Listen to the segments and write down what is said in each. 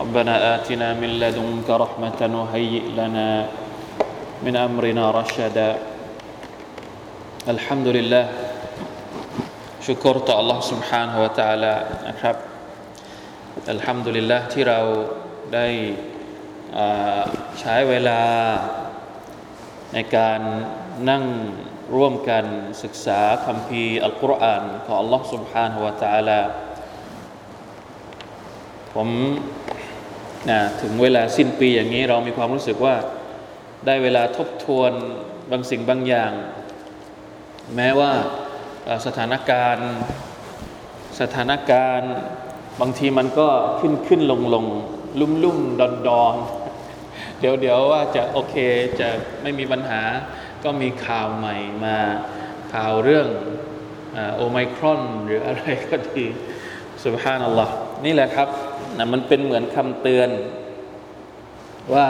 ربنا آتنا من لدنك رحمة وهيئ لنا من أمرنا رشدا الحمد لله ชุกรต่อ Allah سبحانه และ تعالى นะครับอัลฮัมดุลิลละที่เราได้ใช้เวลาในการนั่งร่วมกันศึกษาคำพีอัลกุรอานของ Allah سبحانه และ تعالى ผม นะถึงเวลาสิ้นปีอย่างนี้เรามีความรู้สึกว่าได้เวลาทบทวนบางสิ่งบางอย่าง แม้ว่าสถานการณ์สถานการณ์บางทีมันก็ขึ้นขึ้นลงลงลุ่มลุ่มดอนดอนเดี๋ยวเดี๋ยวว่าจะโอเคจะไม่มีปัญหาก็มีข่าวใหม่มาข่าวเรื่องโอไมครอนหรืออะไรก็ดีสุบฮานัลลอฮ์ นี่แหละครับนะมันเป็นเหมือนคำเตือนว่า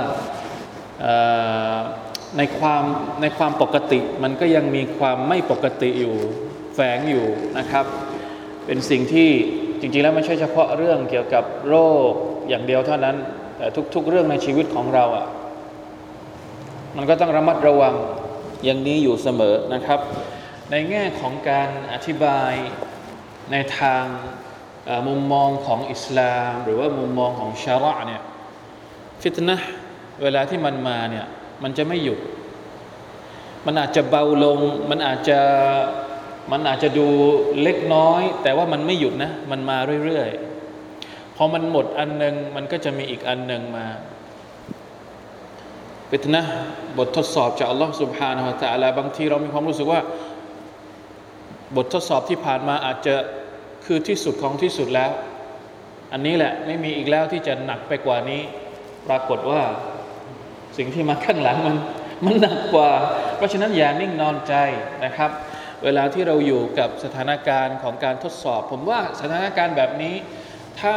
ในความในความปกติมันก็ยังมีความไม่ปกติอยู่แฝงอยู่นะครับ เป็นสิ่งที่จริงๆแล้วไม่ใช่เฉพาะเรื่องเกี่ยวกับโรคอย่างเดียวเท่านั้นแต่ทุก ๆ เรื่องในชีวิตของเราอะ่ะมันก็ต้องระมัดระวังอย่างนี้อยู่เสมอนะครับ ในแง่ของการอธิบายในทาง มุมมองของอิสลาม หรือว่ามุมมองของชาระเนี่ยฟิตนะเวลาที่มันมาเนี่ยมันจะไม่หยุด มันอาจจะเบาลง มันอาจจะมันอาจจะดูเล็กน้อย แต่ว่ามันไม่หยุดนะ มันมาเรื่อยๆ พอมันหมดอันหนึ่งมันก็จะมีอีกอันหนึ่งมาฟิตนะบททดสอบจากอัลลอฮ์ سبحانه และ تعالى บางทีเรามีความรู้สึกว่า บททดสอบที่ผ่านมาอาจจะ คือที่สุดของที่สุดแล้ว อันนี้แหละไม่มีอีกแล้วที่จะหนักไปกว่านี้ ปรากฏว่าสิ่งที่มาข้างหลังมันมันหนักกว่า เพราะฉะนั้นอย่านิ่งนอนใจนะครับ เวลาที่เราอยู่กับสถานการณ์ของการทดสอบ ผมว่าสถานการณ์แบบนี้ ถ้า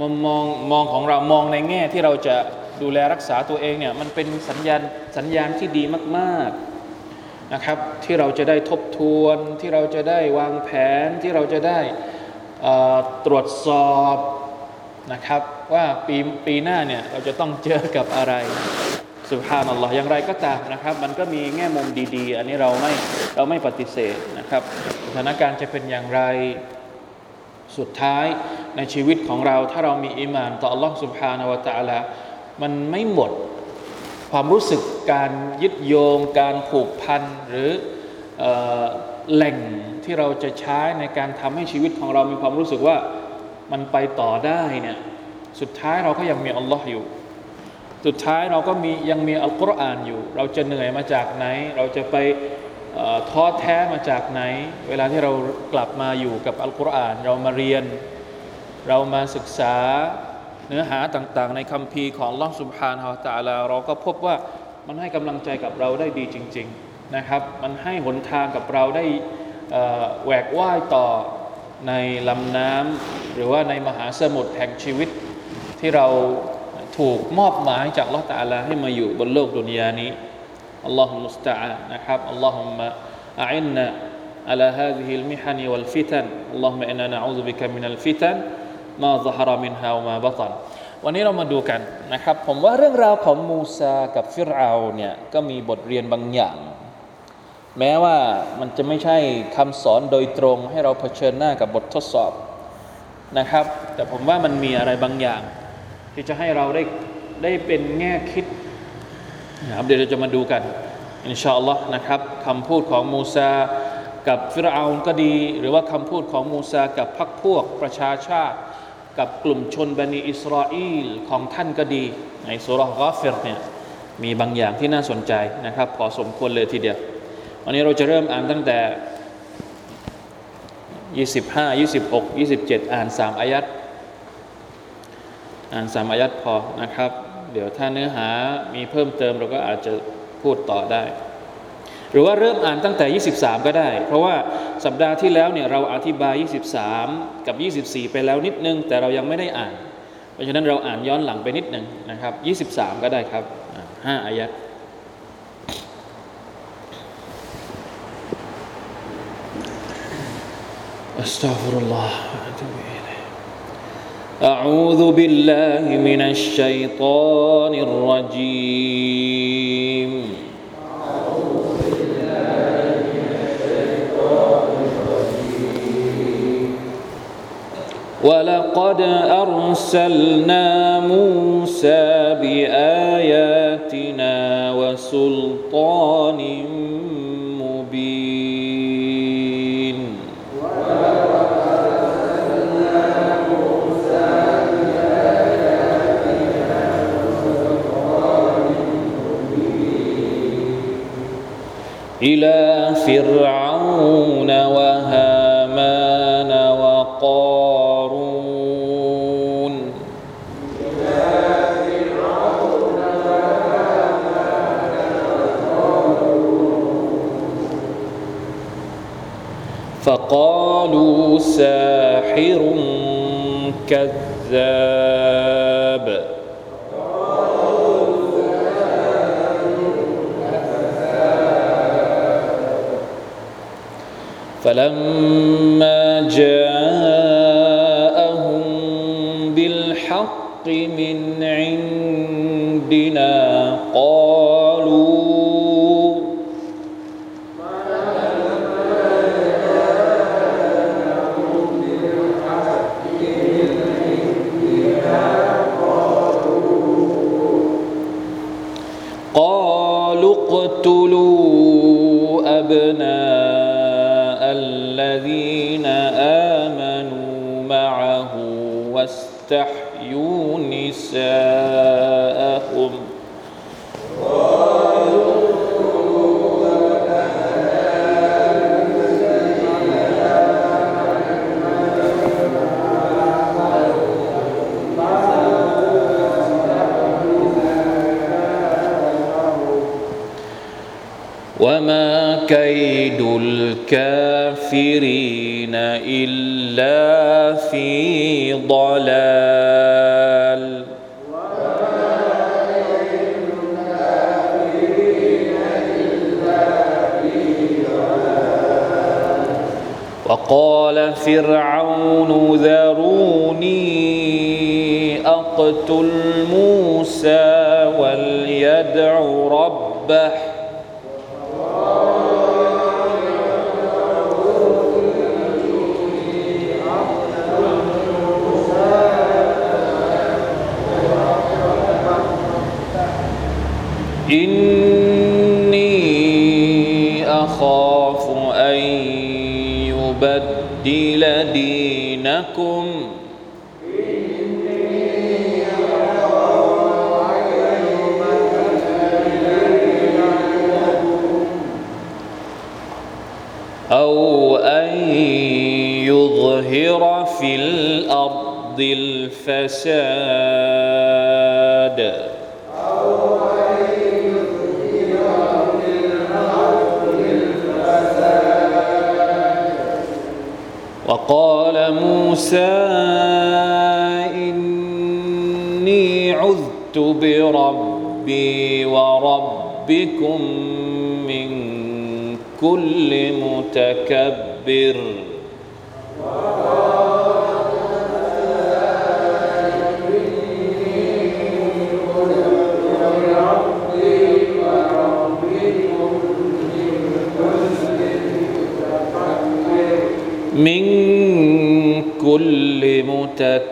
มองมองมองของเรามองในแง่ที่เราจะดูแลรักษาตัวเองเนี่ยมันเป็นสัญญาณสัญญาณที่ดีมาก ๆ นะครับ ที่เราจะได้ทบทวนที่เราจะได้วางแผนที่เราจะได้ตรวจสอบนะครับว่าปีปีหน้าเนี่ยเราจะต้องเจอกับอะไรสุภาพนัลลอฮ์อย่างไรก็ตามนะครับ มันก็มีแง่มุมดีๆ อันนี้เราไม่เราไม่ปฏิเสธนะครับสถานการณ์จะเป็นอย่างไรสุดท้ายในชีวิตของเรา ถ้าเรามีอิมานต่ออัลอฮ์สุภาณวตาละมันไม่หมด ความรู้สึกการยึดโยง การผูกพันหรือแหล่งที่เราจะใช้ในการทำให้ชีวิตของเรามีความรู้สึกว่ามันไปต่อได้เนี่ยสุดท้ายเราก็ยังมีอัลลอฮ์อยู่ สุดท้ายเราก็มียังมีอัลกุรอานอยู่ เราจะเหนื่อยมาจากไหน เราจะไปท้อแท้มาจากไหน เวลาที่เรากลับมาอยู่กับอัลกุรอาน เรามาเรียน เรามาศึกษา เนื้อหาต่างๆ ในคำพีของลอสุภานฮาตาลาเราก็พบว่ามันให้กำลังใจกับเราได้ดีจริง ๆนะครับ มันให้หนทางกับเราได้แหวกว่ายต่อในลำน้ำหรือว่าในมหาสมุทรแห่งชีวิตที่เราถูกมอบหมายจากลอตาลาให้มาอยู่บนโลกดุนยานี้อัลลอฮฺมุสตาอานะครับอัลลอฮฺมะอินนะ على هذه المحن والفتن اللهم إنا نعوذ بك من الفتن มาซฮารามินฮาวมาบะตันวันนี้เรามาดูกันนะครับ ผมว่าเรื่องราวของมูซากับฟิรเอาเนี่ยก็มีบทเรียนบางอย่าง แม้ว่ามันจะไม่ใช่คำสอนโดยตรงให้เราเผชิญหน้ากับบททดสอบนะครับ แต่ผมว่ามันมีอะไรบางอย่าง ที่จะให้เราได้ได้เป็นแง่คิดนะครับเดี๋ยวเราจะมาดูกันอินชาอัลลอฮ์นะครับคำพูดของมูซากับฟิรเอาก็ดี หรือว่าคำพูดของมูซากับพรรคพวกประชาชาติ กับกลุ่มชนบันิอิสราเอลของท่านก็ดี ในสุรกาฟิรเนี่ยมีบางอย่างที่น่าสนใจนะครับ พอสมควรเลยทีเดียว วันนี้เราจะเริ่มอ่านตั้งแต่ 25 26 27 อ่าน 3 อายัดอ่าน 3 อายัดพอนะครับ เดี๋ยวถ้าเนื้อหามีเพิ่มเติมเราก็อาจจะพูดต่อได้ หรือว่าเริ่มอ่านตั้งแต่ 23 ก็ได้ เพราะว่า สัปดาห์ที่แล้วเนี่ยเราอธิบาย 23 กับ 24 ไปแล้วนิดนึง แต่เรายังไม่ได้อ่าน เพราะฉะนั้นเราอ่านย้อนหลังไปนิดนึงนะครับ 23 ก็ได้ครับห้าอายัด أستغفر الله وأتوب إليه أعوذ بالله من الشيطان الرجيم ولقد أرسلنا موسى بآياتنا وسلطان مبين. إلى فرعون وهامان فقالوا ساحر كذاب. فلما جاءهم كيد الكافرين إلا في ضلال. وقال فرعون ذروني أقتل موسى وليدع ربه لكم. أو أن يظهر في الأرض الفساد. أو أن يظهر في الأرض الفساد وقال موسى إني عذت بربي وربكم من كل متكبر.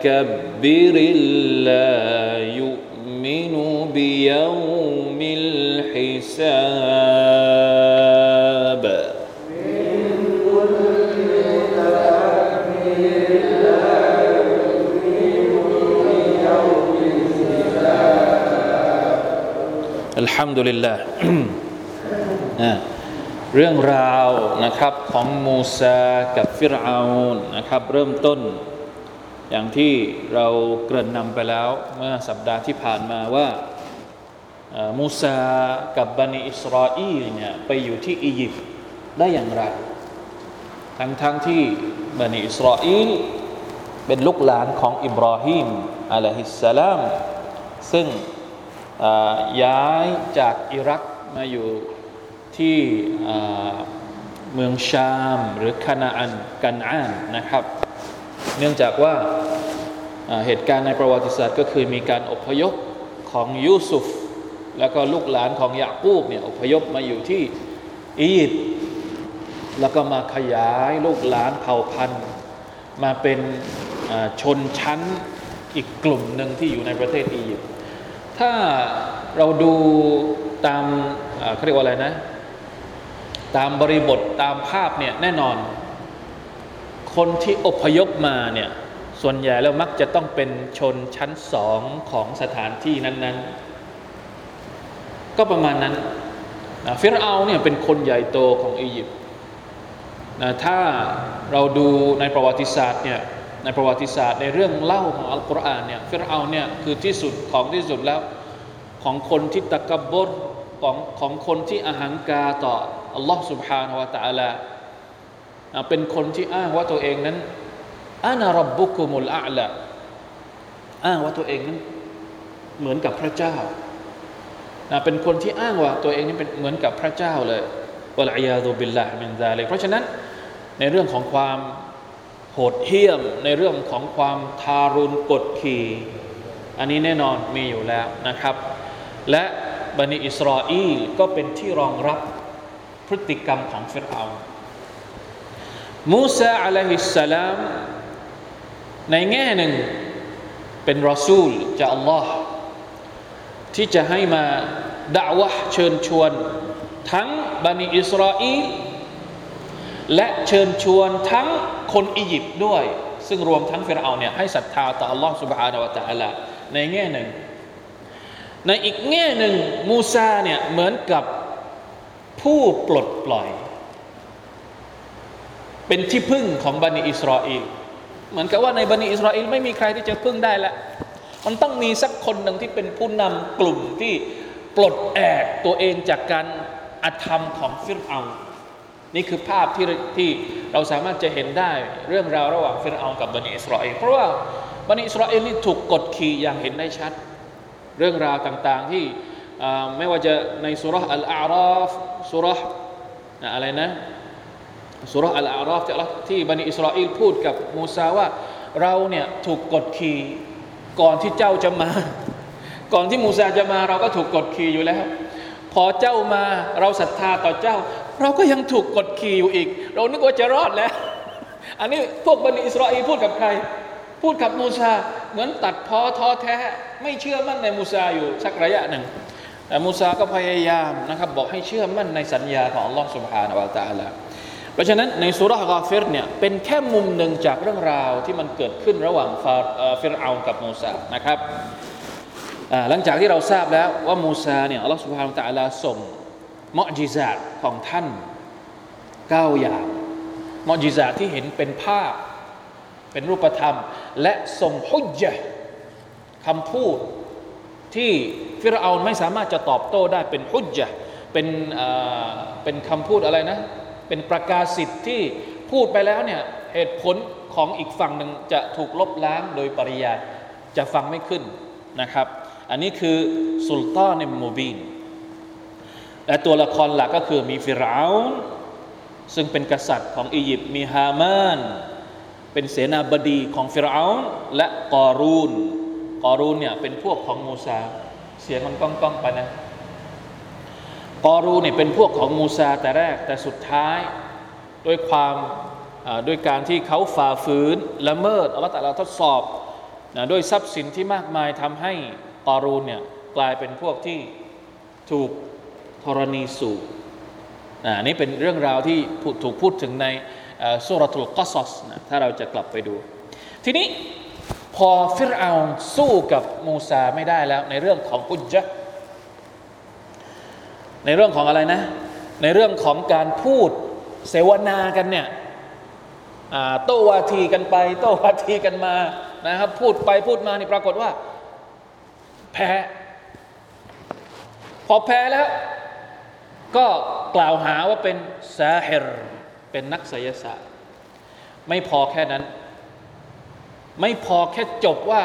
كل متكبر لا يؤمن بيوم الحساب الحمد لله นะเรื่องราวนะครับของมูซากับฟิรเอานนะครับเริ่มต้น อย่างที่เราเกริ่นนำไปแล้วเมื่อสัปดาห์ที่ผ่านมาว่ามูซากับบันิอิสราเอลเนี่ยไปอยู่ที่อียิปต์ได้อย่างไร ทั้งทั้งที่บันิอิสราเอลเป็นลูกหลานของอิบราฮิมอะลัยฮิสสลามซึ่งย้ายจากอิรักมาอยู่ที่เอ่อเมืองชามหรือคานาอันกันอานนะครับ เนื่องจากว่าเหตุการณ์ในประวัติศาสตร์ ก็คือมีการอพยพของยูซุฟแล้วก็ลูกหลานของยาคูบเนี่ยอพยพมาอยู่ที่อียิปต์แล้วก็มาขยายลูกหลานเผ่าพันธุ์ มาเป็นชนชั้นอีกกลุ่มหนึ่งที่อยู่ในประเทศอียิปต์ถ้าเราดูตามเขาเรียกว่าอะไรนะ ตามบริบทตามภาพเนี่ยแน่นอน คนที่อพยพมาเนี่ยส่วนใหญ่แล้วมักจะต้องเป็นชนชั้นสองของสถานที่นั้นๆ ก็ประมาณนั้นนะฟิรเอาเนี่ยเป็นคนใหญ่โตของอียิปต์นะถ้าเราดูในประวัติศาสตร์เนี่ยในประวัติศาสตร์ในเรื่องเล่าของอัลกุรอานเนี่ยฟิรเอาเนี่ยคือที่สุดของที่สุดแล้วของคนที่ตะกบบรของของคนที่อาหังกาต่ออัลลอฮ์ سبحانه และ تعالى อ่ะ เป็นคนที่อ้างว่าตัวเองนั้นอานารับบุคุมุลอาละอ้างว่าตัวเองนั้นเหมือนกับพระเจ้าเป็นคนที่อ้างว่าตัวเองนี่เป็นเหมือนกับพระเจ้าเลยวะลัยยาตุบิลลาฮิมินซาเลิกเพราะฉะนั้นในเรื่องของความโหดเหี้ยม ในเรื่องของความทารุณกดขี่อันนี้แน่นอนมีอยู่แล้วนะครับ และบันิอิสราเอลก็เป็นที่รองรับพฤติกรรมของเฟรเอา มูซาอะลัยฮิสสลามในแง่หนึ่งเป็นรอซูลจากอัลลอฮ์ที่จะให้มาด่าวะห์เชิญชวน ทั้งบันิอิสราเอลและเชิญชวนทั้งคนอียิปต์ด้วย ซึ่งรวมทั้งฟิรเอาเนี่ยให้ศรัทธาต่ออัลลอฮ์ سبحانه และ تعالى ในแง่หนึ่ง ในอีกแง่หนึ่งมูซาเนี่ยเหมือนกับผู้ปลดปล่อย เป็นที่พึ่งของบันิอิสราเอลเหมือนกับว่าในบันิอิสราเอลไม่มีใครที่จะพึ่งได้ละมันต้องมีสักคนหนึ่งที่เป็นผู้นำกลุ่มที่ปลดแอกตัวเองจากการอาธรรมของฟิรเอา นี่คือภาพที่ที่เราสามารถจะเห็นได้เรื่องราวระหว่างฟิรเอากับบันิอิสราเอลเพราะว่าบันิอิสราเอลนี่ถูกกดขี่อย่างเห็นได้ชัด เรื่องราวต่างๆที่ไม่ว่าจะในสุรษอัลอาราฟสุรษอะไรนะ สุรอัลอารอฟที่บันิอิสราเอลพูดกับมูซาว่าเราเนี่ยถูกกดขี่ก่อนที่เจ้าจะมา ก่อนที่มูซาจะมาเราก็ถูกกดขี่อยู่แล้ว พอเจ้ามาเราศรัทธาต่อเจ้า เราก็ยังถูกกดขี่อยู่อีก เรานึกว่าจะรอดแล้ว อันนี้พวกบันิอิสราเอลพูดกับใคร พูดกับมูซาเหมือนตัดพ้อท้อแท้ ไม่เชื่อมั่นในมูซาอยู่สักระยะหนึ่งแต่มูซาก็พยายามนะครับบอกให้เชื่อมั่นในสัญญาของอัลลอฮ์สุบฮานะวะตาลา เพราะฉะนั้นในสุรษกาฟิรเนี่ยเป็นแค่มุมหนึ่งจากเรื่องราวที่มันเกิดขึ้นระหว่างฟาฟิรเอากับมูซานะครับหลังจากที่เราทราบแล้วว่ามูซาเนี่ยอัลลอฮฺสุบฮานตะลาส่งมอจิซาตของท่านเก้าอย่างมอจิซาตที่เห็นเป็นภาพ เป็นรูปธรรม และส่งฮุจจ์คำพูดที่ฟิรเอาไม่สามารถจะตอบโต้ได้เป็นฮุจจ์เป็นเป็นคำพูดอะไรนะ เป็นประกาศสิทธิ์ที่พูดไปแล้วเนี่ยเหตุผลของอีกฝั่งหนึ่งจะถูกลบล้างโดยปริยายจะฟังไม่ขึ้นนะครับ อันนี้คือสุลต่านในมูบีนและตัวละครหลักก็คือมีฟิรเอาซึ่งเป็นกษัตริย์ของอียิปต์มีฮามาน เป็นเสนาบดีของฟิรเอาและกอรูนกอรูนเนี่ยเป็นพวกของมูซา เสียงมันก้องๆไปนะ กอรูเนี่ยเป็นพวกของมูซาแต่แรกแต่สุดท้ายด้วยความด้วยการที่เขาฝ่าฝืนละเมิดอัลลอฮฺตะลาทดสอบนะด้วยทรัพย์สินที่มากมายทำให้กอรูนเนี่ยกลายเป็นพวกที่ถูกธรณีสูบอ่านี่เป็นเรื่องราวที่ถูกพูดถึงในสุรทูลกัสซัสนะถ้าเราจะกลับไปดู ทีนี้พอฟิรเอาสู้กับมูซาไม่ได้แล้วในเรื่องของอุจจะ ในเรื่องของอะไรนะ ในเรื่องของการพูดเสวนากันเนี่ยโต้วาทีกันไป โต้วาทีกันมานะครับ พูดไปพูดมานี่ปรากฏว่า แพ้ พอแพ้แล้ว ก็กล่าวหาว่าเป็นซาเฮรเป็นนักไสยศาสตร์ ไม่พอแค่นั้น ไม่พอแค่จบว่า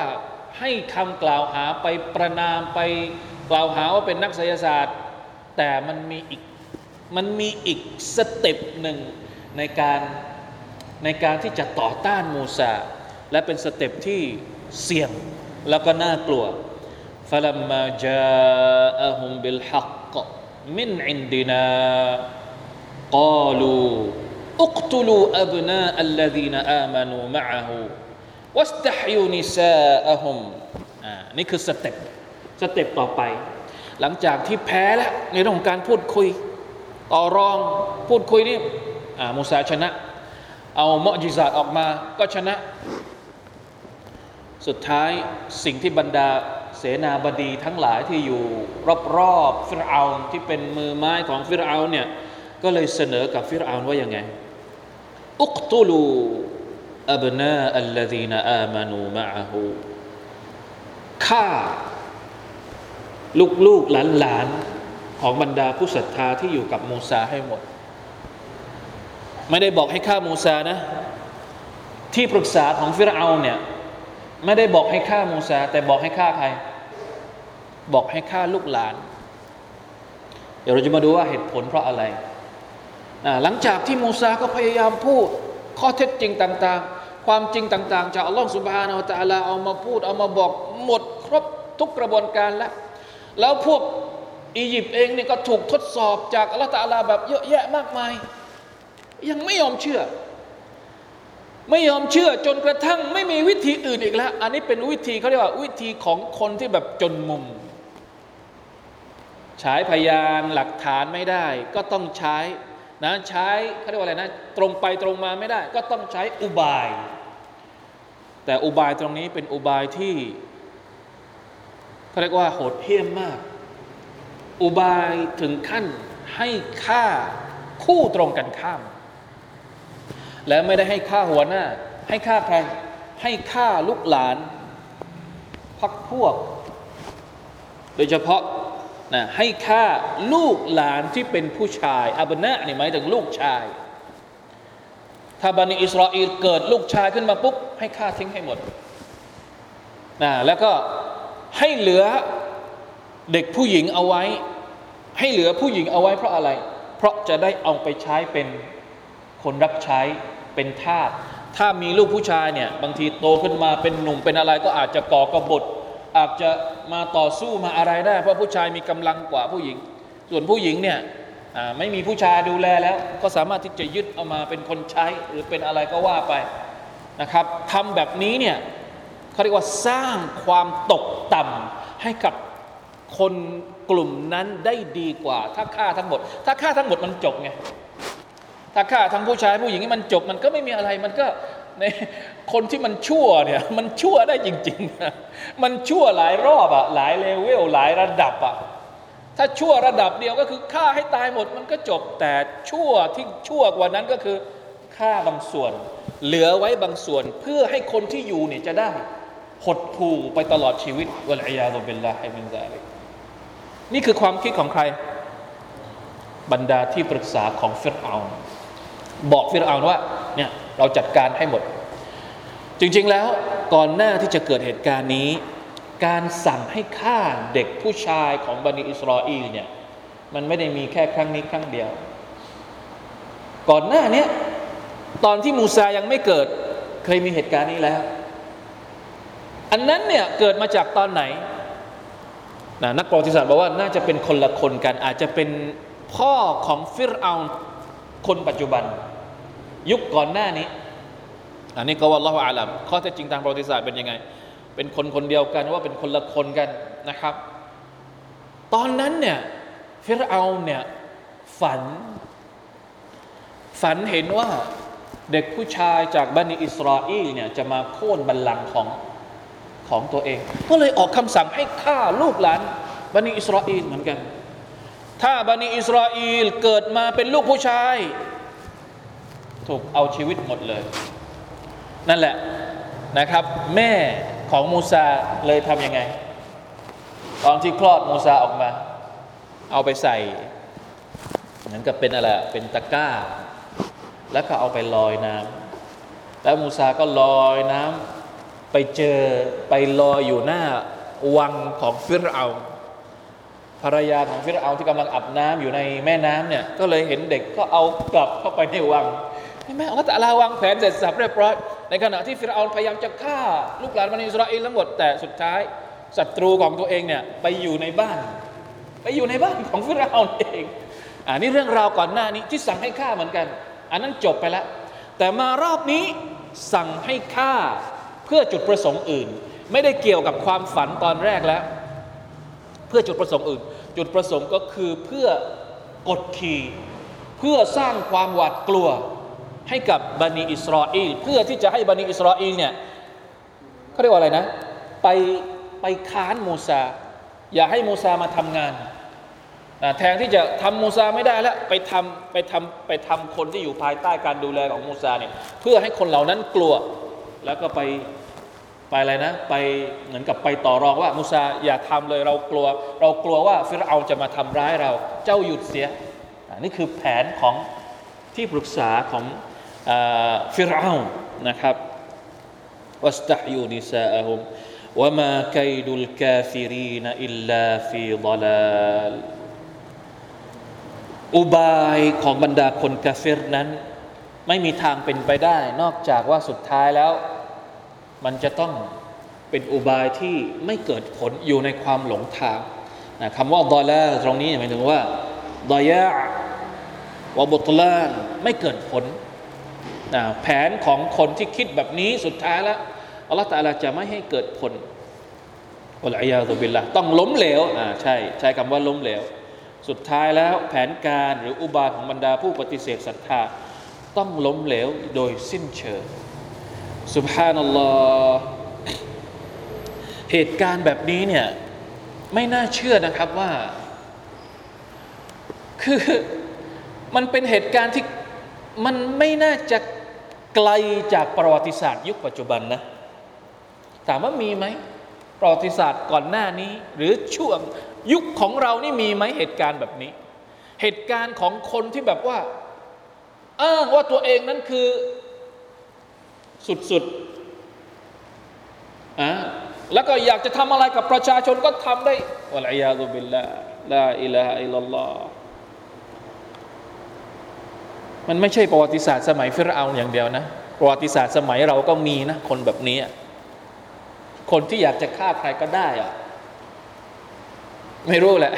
ให้คำกล่าวหาไปประนามไปกล่าวหาว่าเป็นนักไสยศาสตร์ แต่มันมีอีกมันมีอีก step หนึ่งในการในการที่จะต่อต้านมูซาและเป็น step ที่เสี่ยงแล้วก็น่ากลัวفلما جاءهم بالحق من عندنا قالوا اقتلوا أبناء الذين آمنوا معه واستحيوا نساءهم อ่านี่คือ step step ต่อไป หลังจากที่แพ้แล้วในเรื่องของการพูดคุย ต่อรองพูดคุยนี่มูซาชนะ เอาمعجزاتออกมาก็ชนะ สุดท้ายสิ่งที่บรรดาเสนาบดีทั้งหลายที่อยู่รอบๆฟิรเอาที่เป็นมือไม้ของฟิรเอาเนี่ยก็เลยเสนอกับฟิรเอาว่ายังไงอุกตุลูอับนาอัลลดีนอามานูมะอะฮูฆ่า ลูกๆหลานๆของบรรดาผู้ศรัทธาที่อยู่กับมูซาให้หมด ไม่ได้บอกให้ฆ่ามูซานะ ที่ปรึกษาของฟิรเอาเนี่ยไม่ได้บอกให้ฆ่ามูซา แต่บอกให้ฆ่าใคร บอกให้ฆ่าลูกหลาน เดี๋ยวเราจะมาดูว่าเหตุผลเพราะอะไร หลังจากที่มูซาก็พยายามพูดข้อเท็จจริงต่างๆ ความจริงต่าง ๆ จากอัลลอฮฺสุบฮานาอัลตะลาเอามาพูดเอามาบอกหมดครบทุกกระบวนการแล้ว แล้วพวกอียิปต์เองเนี่ยก็ถูกทดสอบจากอัลลอฮฺตะลาแบบเยอะแยะมากมาย ยังไม่ยอมเชื่อ ไม่ยอมเชื่อจนกระทั่งไม่มีวิธีอื่นอีกแล้ว อันนี้เป็นวิธีเขาเรียกว่าวิธีของคนที่แบบจนมุม ใช้พยานหลักฐานไม่ได้ ก็ต้องใช้นะใช้เขาเรียกว่าอะไรนะ ตรงไปตรงมาไม่ได้ ก็ต้องใช้อุบาย แต่อุบายตรงนี้เป็นอุบายที่ เขาเรียกว่าโหดเหี้ยมมาก อุบายถึงขั้นให้ค่าคู่ตรงกันข้าม แล้วไม่ได้ให้ค่าหัวหน้า ให้ค่าใคร ให้ค่าลูกหลานพักพวก โดยเฉพาะนะให้ค่าลูกหลานที่เป็นผู้ชายอับนะนี่หมายถึงลูกชาย ถ้าบันิอิสราเอลเกิดลูกชายขึ้นมาปุ๊บให้ค่าทิ้งให้หมดนะแล้วก็ ให้เหลือเด็กผู้หญิงเอาไว้ ให้เหลือผู้หญิงเอาไว้เพราะอะไร เพราะจะได้เอาไปใช้เป็นคนรับใช้เป็นทาสถ้ามีลูกผู้ชายเนี่ยบางทีโตขึ้นมาเป็นหนุ่มเป็นอะไรก็อาจจะก่อกบฏอาจจะมาต่อสู้มาอะไรได้ เพราะผู้ชายมีกำลังกว่าผู้หญิง ส่วนผู้หญิงเนี่ยไม่มีผู้ชายดูแลแล้วก็สามารถที่จะยึดเอามาเป็นคนใช้หรือเป็นอะไรก็ว่าไปนะครับทำแบบนี้เนี่ย เขาเรียกว่าสร้างความตกต่ำให้กับคนกลุ่มนั้นได้ดีกว่า ถ้าฆ่าทั้งหมด ถ้าฆ่าทั้งหมดมันจบไงถ้าฆ่าทั้งผู้ชายผู้หญิงมันจบ มันก็ไม่มีอะไรมันก็ในคนที่มันชั่วเนี่ยมันชั่วได้จริงๆ มันชั่วหลายรอบอะหลายเลเวลหลายระดับอะถ้าชั่วระดับเดียวก็คือฆ่าให้ตายหมดมันก็จบแต่ชั่วที่ชั่วกว่านั้นก็คือฆ่าบางส่วน เหลือไว้บางส่วนเพื่อให้คนที่อยู่เนี่ยจะได้ หดถูไปตลอดชีวิตวะลัยยาตุบิลลาฮิมินซาลิกนี่คือความคิดของใคร บรรดาที่ปรึกษาของฟิรเอาบอกฟิรเอาว่าเนี่ยเราจัดการให้หมด จริง ๆแล้วก่อนหน้าที่จะเกิดเหตุการณ์นี้ การสั่งให้ฆ่าเด็กผู้ชายของบันิอิสราเอลเนี่ยมันไม่ได้มีแค่ครั้งนี้ครั้งเดียว ก่อนหน้านี้ตอนที่มูซายังไม่เกิดเคยมีเหตุการณ์นี้แล้ว อันนั้นเนี่ยเกิดมาจากตอนไหนนะนักประวัติศาสตร์บอกว่าน่าจะเป็นคนละคนกัน อาจจะเป็นพ่อของฟิรเอาคนปัจจุบัน ยุคก่อนหน้านี้ อันนี้ก็ว่าละอาลัมข้อเท็จจริงทางประวัติศาสตร์เป็นยังไง เป็นคนคนเดียวกันว่าเป็นคนละคนกันนะครับ ตอนนั้นเนี่ยฟิรเอาเนี่ยฝัน ฝันเห็นว่าเด็กผู้ชายจากบันิอิสราเอลเนี่ยจะมาโค่นบัลลังก์ของ ของตัวเอง ก็เลยออกคำสั่งให้ฆ่าลูกหลานบันิอิสราเอลเหมือนกัน ถ้าบันิอิสราเอลเกิดมาเป็นลูกผู้ชาย ถูกเอาชีวิตหมดเลย นั่นแหละนะครับ แม่ของมูซาเลยทำยังไง ตอนที่คลอดมูซาออกมา เอาไปใส่เหมือนกับเป็นอะไรเป็นตะกร้า แล้วก็เอาไปลอยน้ำแล้วมูซาก็ลอยน้ำ ไปเจอไปลอยอยู่หน้าวังของฟิรเอาภรรยาของฟิรเอาที่กำลังอาบน้ำอยู่ในแม่น้ำเนี่ย ก็เลยเห็นเด็กก็เอากลับเข้าไปในวังเห็นไหมอัลลอฮฺตะลาวางแผนเสร็จสับเรียบร้อยในขณะที่ฟิรเอาพยายามจะฆ่าลูกหลานบันอิสราเอลทั้งหมดแต่สุดท้ายศัตรูของตัวเองเนี่ยไปอยู่ในบ้าน ไปอยู่ในบ้านของฟิรเอาเองอ่านี่เรื่องราวก่อนหน้านี้ที่สั่งให้ฆ่าเหมือนกัน อันนั้นจบไปแล้วแต่มารอบนี้สั่งให้ฆ่า เพื่อจุดประสงค์อื่น ไม่ได้เกี่ยวกับความฝันตอนแรกแล้ว เพื่อจุดประสงค์อื่น จุดประสงค์ก็คือเพื่อกดขี่ เพื่อสร้างความหวาดกลัวให้กับบันิอิสราเอลเพื่อที่จะให้บันิอิสราเอลเนี่ยเขาเรียกว่าอะไรนะ ไปไปค้านมูซา อย่าให้มูซามาทำงานแทนที่จะทำมูซาไม่ได้แล้วไปทำไปทำไปทำคนที่อยู่ภายใต้การดูแลของมูซาเนี่ยเพื่อให้คนเหล่านั้นกลัว แล้วก็ไป ไปอะไรนะ ไปเหมือนกับไปต่อรองว่ามุซาอย่าทำเลยเรากลัว เรากลัวว่าฟิรเอาจะมาทำร้ายเรา เจ้าหยุดเสียน,นี่คือแผนของที่ปรึกษาของฟิรเอานะครับواستحيوا نساءهم وما كيد الكافرين إلا في ضلال อุบายของบรรดาคนกาเฟรนั้น ไม่มีทางเป็นไปได้ นอกจากว่าสุดท้ายแล้ว มันจะต้องเป็นอุบายที่ไม่เกิดผลอยู่ในความหลงทางนะคำว่าضلالตรงนี้หมายถึงว่าดอยะวบุตลานไม่เกิดผลนะแผนของคนที่คิดแบบนี้สุดท้ายแล้วอัลลอฮฺตาลาจะไม่ให้เกิดผลอัลอยาตุบิลละต้องล้มเหลวอ่าใช่ใช้คำว่าล้มเหลว สุดท้ายแล้วแผนการหรืออุบายของบรรดาผู้ปฏิเสธศรัทธา ต้องล้มเหลวโดยสิ้นเชิง สุบฮานัลลอฮ์เหตุการณ์แบบนี้เนี่ยไม่น่าเชื่อนะครับว่า คือมันเป็นเหตุการณ์ที่มันไม่น่าจะไกลจากประวัติศาสตร์ยุคปัจจุบันนะถามว่ามีไหมประวัติศาสตร์ก่อนหน้านี้ หรือช่วงยุคของเรานี่มีไหมเหตุการณ์แบบนี้ เหตุการณ์ของคนที่แบบว่าอ้างว่าตัวเองนั้นคือ สุดๆอะแล้วก็อยากจะทำอะไรกับประชาชนก็ทำได้วะลัยาตุบิลลาลาอิลาฮะอิลลอฮ์มันไม่ใช่ประวัติศาสตร์สมัยฟิรเอาอย่างเดียวนะ ประวัติศาสตร์สมัยเราก็มีนะ คนแบบนี้ คนที่อยากจะฆ่าใครก็ได้อะไม่รู้แหละ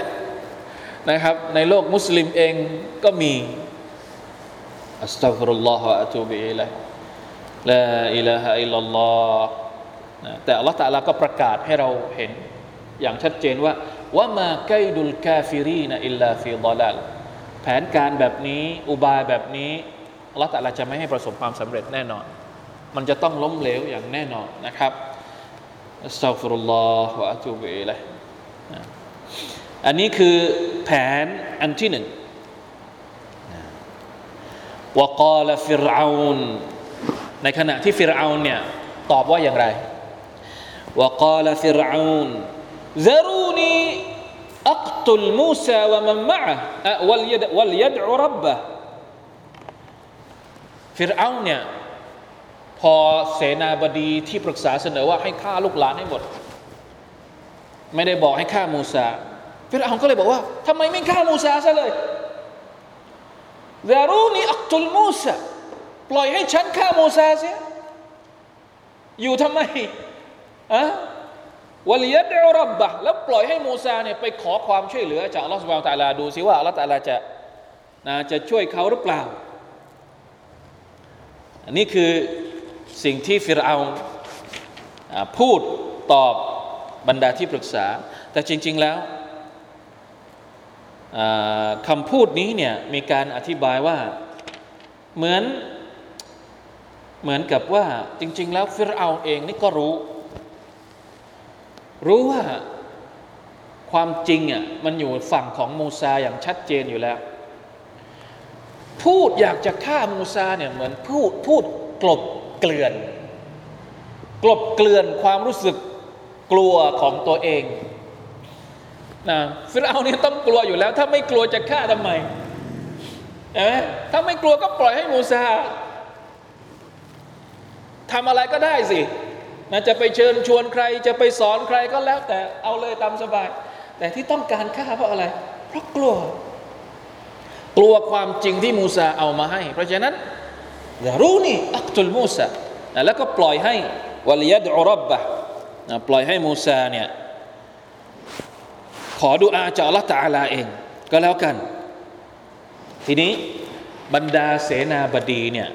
นะครับ ในโลกมุสลิมเองก็มีأستغفر الله أتوب إليه لا إله إلا الله แต่อัลลอฮฺตะลาก็ประกาศให้เราเห็น อย่างชัดเจนว่าว่าما كيد الكافرين إلا في ضلال แผนการแบบนี้ อุบายแบบนี้อัลลอฮฺตะลาจะไม่ให้ประสบความสำเร็จแน่นอน มันจะต้องล้มเหลวอย่างแน่นอนนะครับأستغفر الله أتوب إليه อันนี้คือแผนอันที่หนึ่งวกาลฟิรเอาน ในขณะที่ฟิรเอาเนี่ยตอบว่าอย่างไรว่าก่าวฟิรเอานซารูนีอักตุลมูซาวะมันมะอะวัลยดวัยดอุรับฟิรเอาเนี่ยพอเสนาบดีที่ปรึกษาเสนอว่าให้ฆ่าลูกหลานให้หมด ไม่ได้บอกให้ฆ่ามูซาฟิรเอาก็เลยบอกว่าทำไมไม่ฆ่ามูซาซะเลยซารูนีอักตุลมูซ ปล่อยให้ฉันฆ่ามูซาเสียอยู่ทำไมอะวลียดอรับบะแล้วปล่อยให้มูซาเนี่ยไปขอความช่วยเหลือจากอัลลอฮฺสุบไบร์ตะลาดูซิว่าอัลลอฮฺตะลาจะนะจะช่วยเขาหรือเปล่า อันนี้คือสิ่งที่ฟิรเอาพูดตอบบรรดาที่ปรึกษา แต่จริง ๆแล้วคำพูดนี้เนี่ยมีการอธิบายว่าเหมือน เหมือนกับว่าจริง ๆ แล้วฟิรเอาเองนี่ก็รู้ รู้ว่าความจริงอะมันอยู่ฝั่งของมูซาอย่างชัดเจนอยู่แล้ว พูดอยากจะฆ่ามูซาเนี่ยเหมือนพูดพูดกลบเกลื่อน กลบเกลื่อนความรู้สึกกลัวของตัวเองนะฟิรเอานี่ต้องกลัวอยู่แล้ว ถ้าไม่กลัวจะฆ่าทำไมเห็นไหมถ้าไม่กลัวก็ปล่อยให้มูซา ทำอะไรก็ได้สินะจะไปเชิญชวนใครจะไปสอนใครก็แล้วแต่เอาเลยตามสบาย แต่ที่ต้องการฆ่าเพราะอะไร เพราะกลัว กลัวความจริงที่มูซาเอามาให้ เพราะฉะนั้นอย่ารู้นี่อักตุลมูซาแล้วก็ปล่อยให้วลียดอรับบะปล่อยให้มูซาเนี่ยขอดุอาจากอัลลอฮฺตาลาเอง ก็แล้วกัน ทีนี้บรรดาเสนาบดีเนี่ย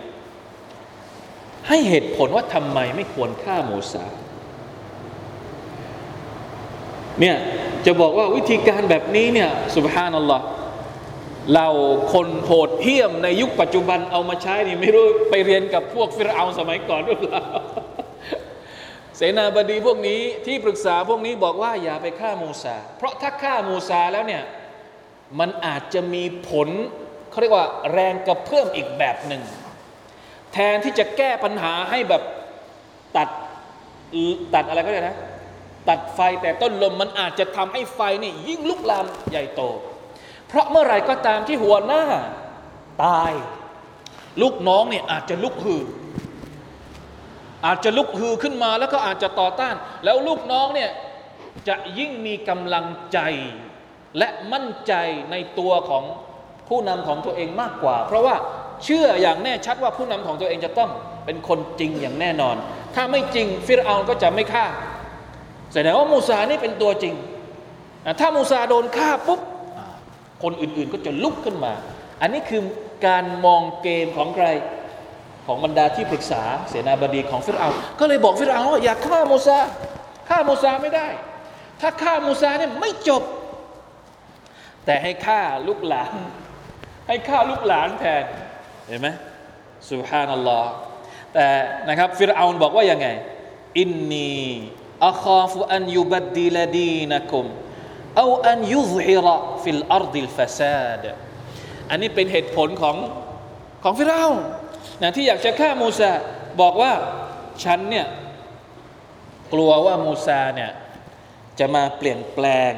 ให้เหตุผลว่าทำไมไม่ควรฆ่ามูซาเนี่ยจะบอกว่าวิธีการแบบนี้เนี่ยสุบฮานัลลอฮ์เราคนโหดเหี้ยมในยุคปัจจุบันเอามาใช้นี่ไม่รู้ไปเรียนกับพวกฟิรเอาสมัยก่อนหรือเปล่าเสนาบดีพวกนี้ที่ปรึกษาพวกนี้บอกว่าอย่าไปฆ่ามูซา เพราะถ้าฆ่ามูซาแล้วเนี่ยมันอาจจะมีผลเขาเรียกว่าแรงกระเพื่อมอีกแบบหนึ่ง แทนที่จะแก้ปัญหาให้แบบตัดตัดอะไรก็ได้นะ ตัดไฟแต่ต้นลมมันอาจจะทำให้ไฟนี่ยิ่งลุกลามใหญ่โต เพราะเมื่อไรก็ตามที่หัวหน้าตาย ลูกน้องเนี่ยอาจจะลุกฮือ อาจจะลุกฮือขึ้นมาแล้วก็อาจจะต่อต้าน แล้วลูกน้องเนี่ยจะยิ่งมีกำลังใจ และมั่นใจในตัวของผู้นำของตัวเองมากกว่า เพราะว่า เชื่ออย่างแน่ชัดว่าผู้นำของตัวเองจะต้องเป็นคนจริงอย่างแน่นอน ถ้าไม่จริงฟิรเอาก็จะไม่ฆ่าแสดงว่ามูซานี่เป็นตัวจริง ถ้ามูซาโดนฆ่าปุ๊บคนอื่นๆก็จะลุกขึ้นมา อันนี้คือการมองเกมของใครของบรรดาที่ปรึกษาเสนาบดีของฟิรเอาก็เลยบอกฟิรเอาว่าอย่าฆ่ามูซาฆ่ามูซาไม่ได้ ถ้าฆ่ามูซาเนี่ยไม่จบ แต่ให้ฆ่าลูกหลาน ให้ฆ่าลูกหลานแทน เห็นไหมسبحان الله แต่นะครับฟิรเอาบอกว่ายังไง إني أخاف أن يبدل دينكم أو أن يظهر في الأرض الفساد อันนี้เป็นเหตุผลของของฟิรเอานะที่อยากจะฆ่ามูซาบอกว่าฉันเนี่ยกลัวว่ามูซาเนี่ยจะมาเปลี่ยนแปลง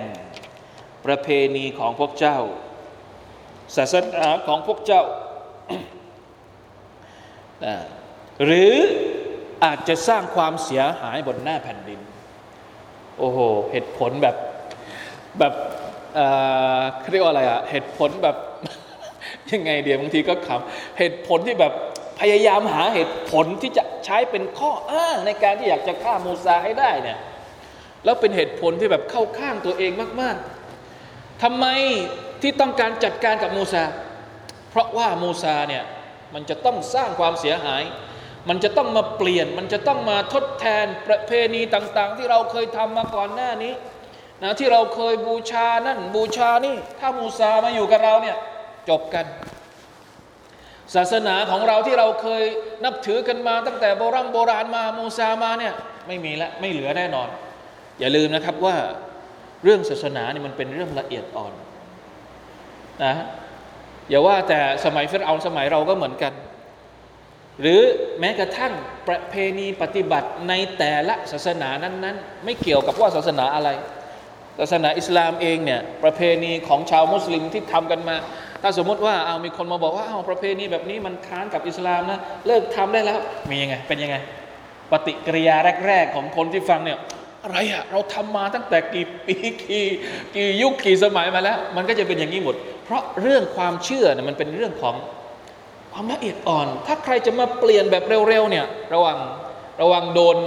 ประเพณีของพวกเจ้า ศาสนาของพวกเจ้า หรืออาจจะสร้างความเสียหายบนหน้าแผ่นดิน โอ้โห เหตุผลแบบแบบเรียกว่าอะไรอะเหตุผลแบบยังไงเดียวบางทีก็ขำเหตุผลที่แบบพยายามหาเหตุผลที่จะใช้เป็นข้ออ้างในการที่อยากจะฆ่ามูซาให้ได้เนี่ยแล้วเป็นเหตุผลที่แบบเข้าข้างตัวเองมาก ๆทำไมที่ต้องการจัดการกับมูซา เพราะว่ามูซาเนี่ย มันจะต้องสร้างความเสียหาย มันจะต้องมาเปลี่ยน มันจะต้องมาทดแทนประเพณีต่าง ๆ ที่เราเคยทำมาก่อนหน้านี้นะที่เราเคยบูชานั่นบูชานี่ ถ้ามูซามาอยู่กับเราเนี่ยจบกัน ศาสนาของเราที่เราเคยนับถือกันมาตั้งแต่โบราณโบราณมามูซามาเนี่ยไม่มีละไม่เหลือแน่นอน อย่าลืมนะครับว่าเรื่องศาสนาเนี่ยมันเป็นเรื่องละเอียดอ่อนนะ อย่าว่าแต่สมัยฟิรเอาสมัยเราก็เหมือนกัน หรือแม้กระทั่งประเพณีปฏิบัติในแต่ละศาสนานั้นๆ ไม่เกี่ยวกับว่าศาสนาอะไร ศาสนาอิสลามเองเนี่ยประเพณีของชาวมุสลิมที่ทำกันมา ถ้าสมมติว่าเอามีคนมาบอกว่าเอาประเพณีแบบนี้มันค้านกับอิสลามนะเลิกทำได้แล้วมียังไงเป็นยังไง ปฏิกิริยาแรก ๆ ของคนที่ฟังเนี่ยอะไรอะเราทำมาตั้งแต่กี่ปีกี่กี่ยุคกี่สมัยมาแล้ว มันก็จะเป็นอย่างนี้หมด เพราะเรื่องความเชื่อเนี่ยมันเป็นเรื่องของความละเอียดอ่อน ถ้าใครจะมาเปลี่ยนแบบเร็วๆเนี่ยระวังระวังโดน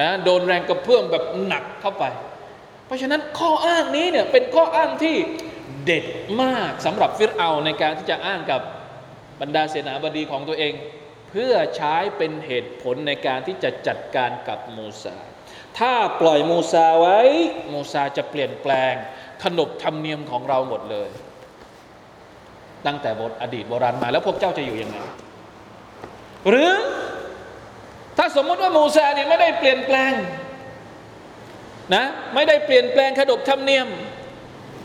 นะโดนแรงกระเพื่อมแบบหนักเข้าไป เพราะฉะนั้นข้ออ้างนี้เนี่ยเป็นข้ออ้างที่เด็ดมากสำหรับฟิรเอาในการที่จะอ้างกับบรรดาเสนาบดีของตัวเอง เพื่อใช้เป็นเหตุผลในการที่จะจัดการกับมูซาถ้าปล่อยมูซาไว้ มูซาจะเปลี่ยนแปลงขนบธรรมเนียมของเราหมดเลย ตั้งแต่บทอดีตโบราณมา แล้วพวกเจ้าจะอยู่ยังไง หรือถ้าสมมติว่ามูซาเนี่ยไม่ได้เปลี่ยนแปลงนะไม่ได้เปลี่ยนแปลงขนบธรรมเนียม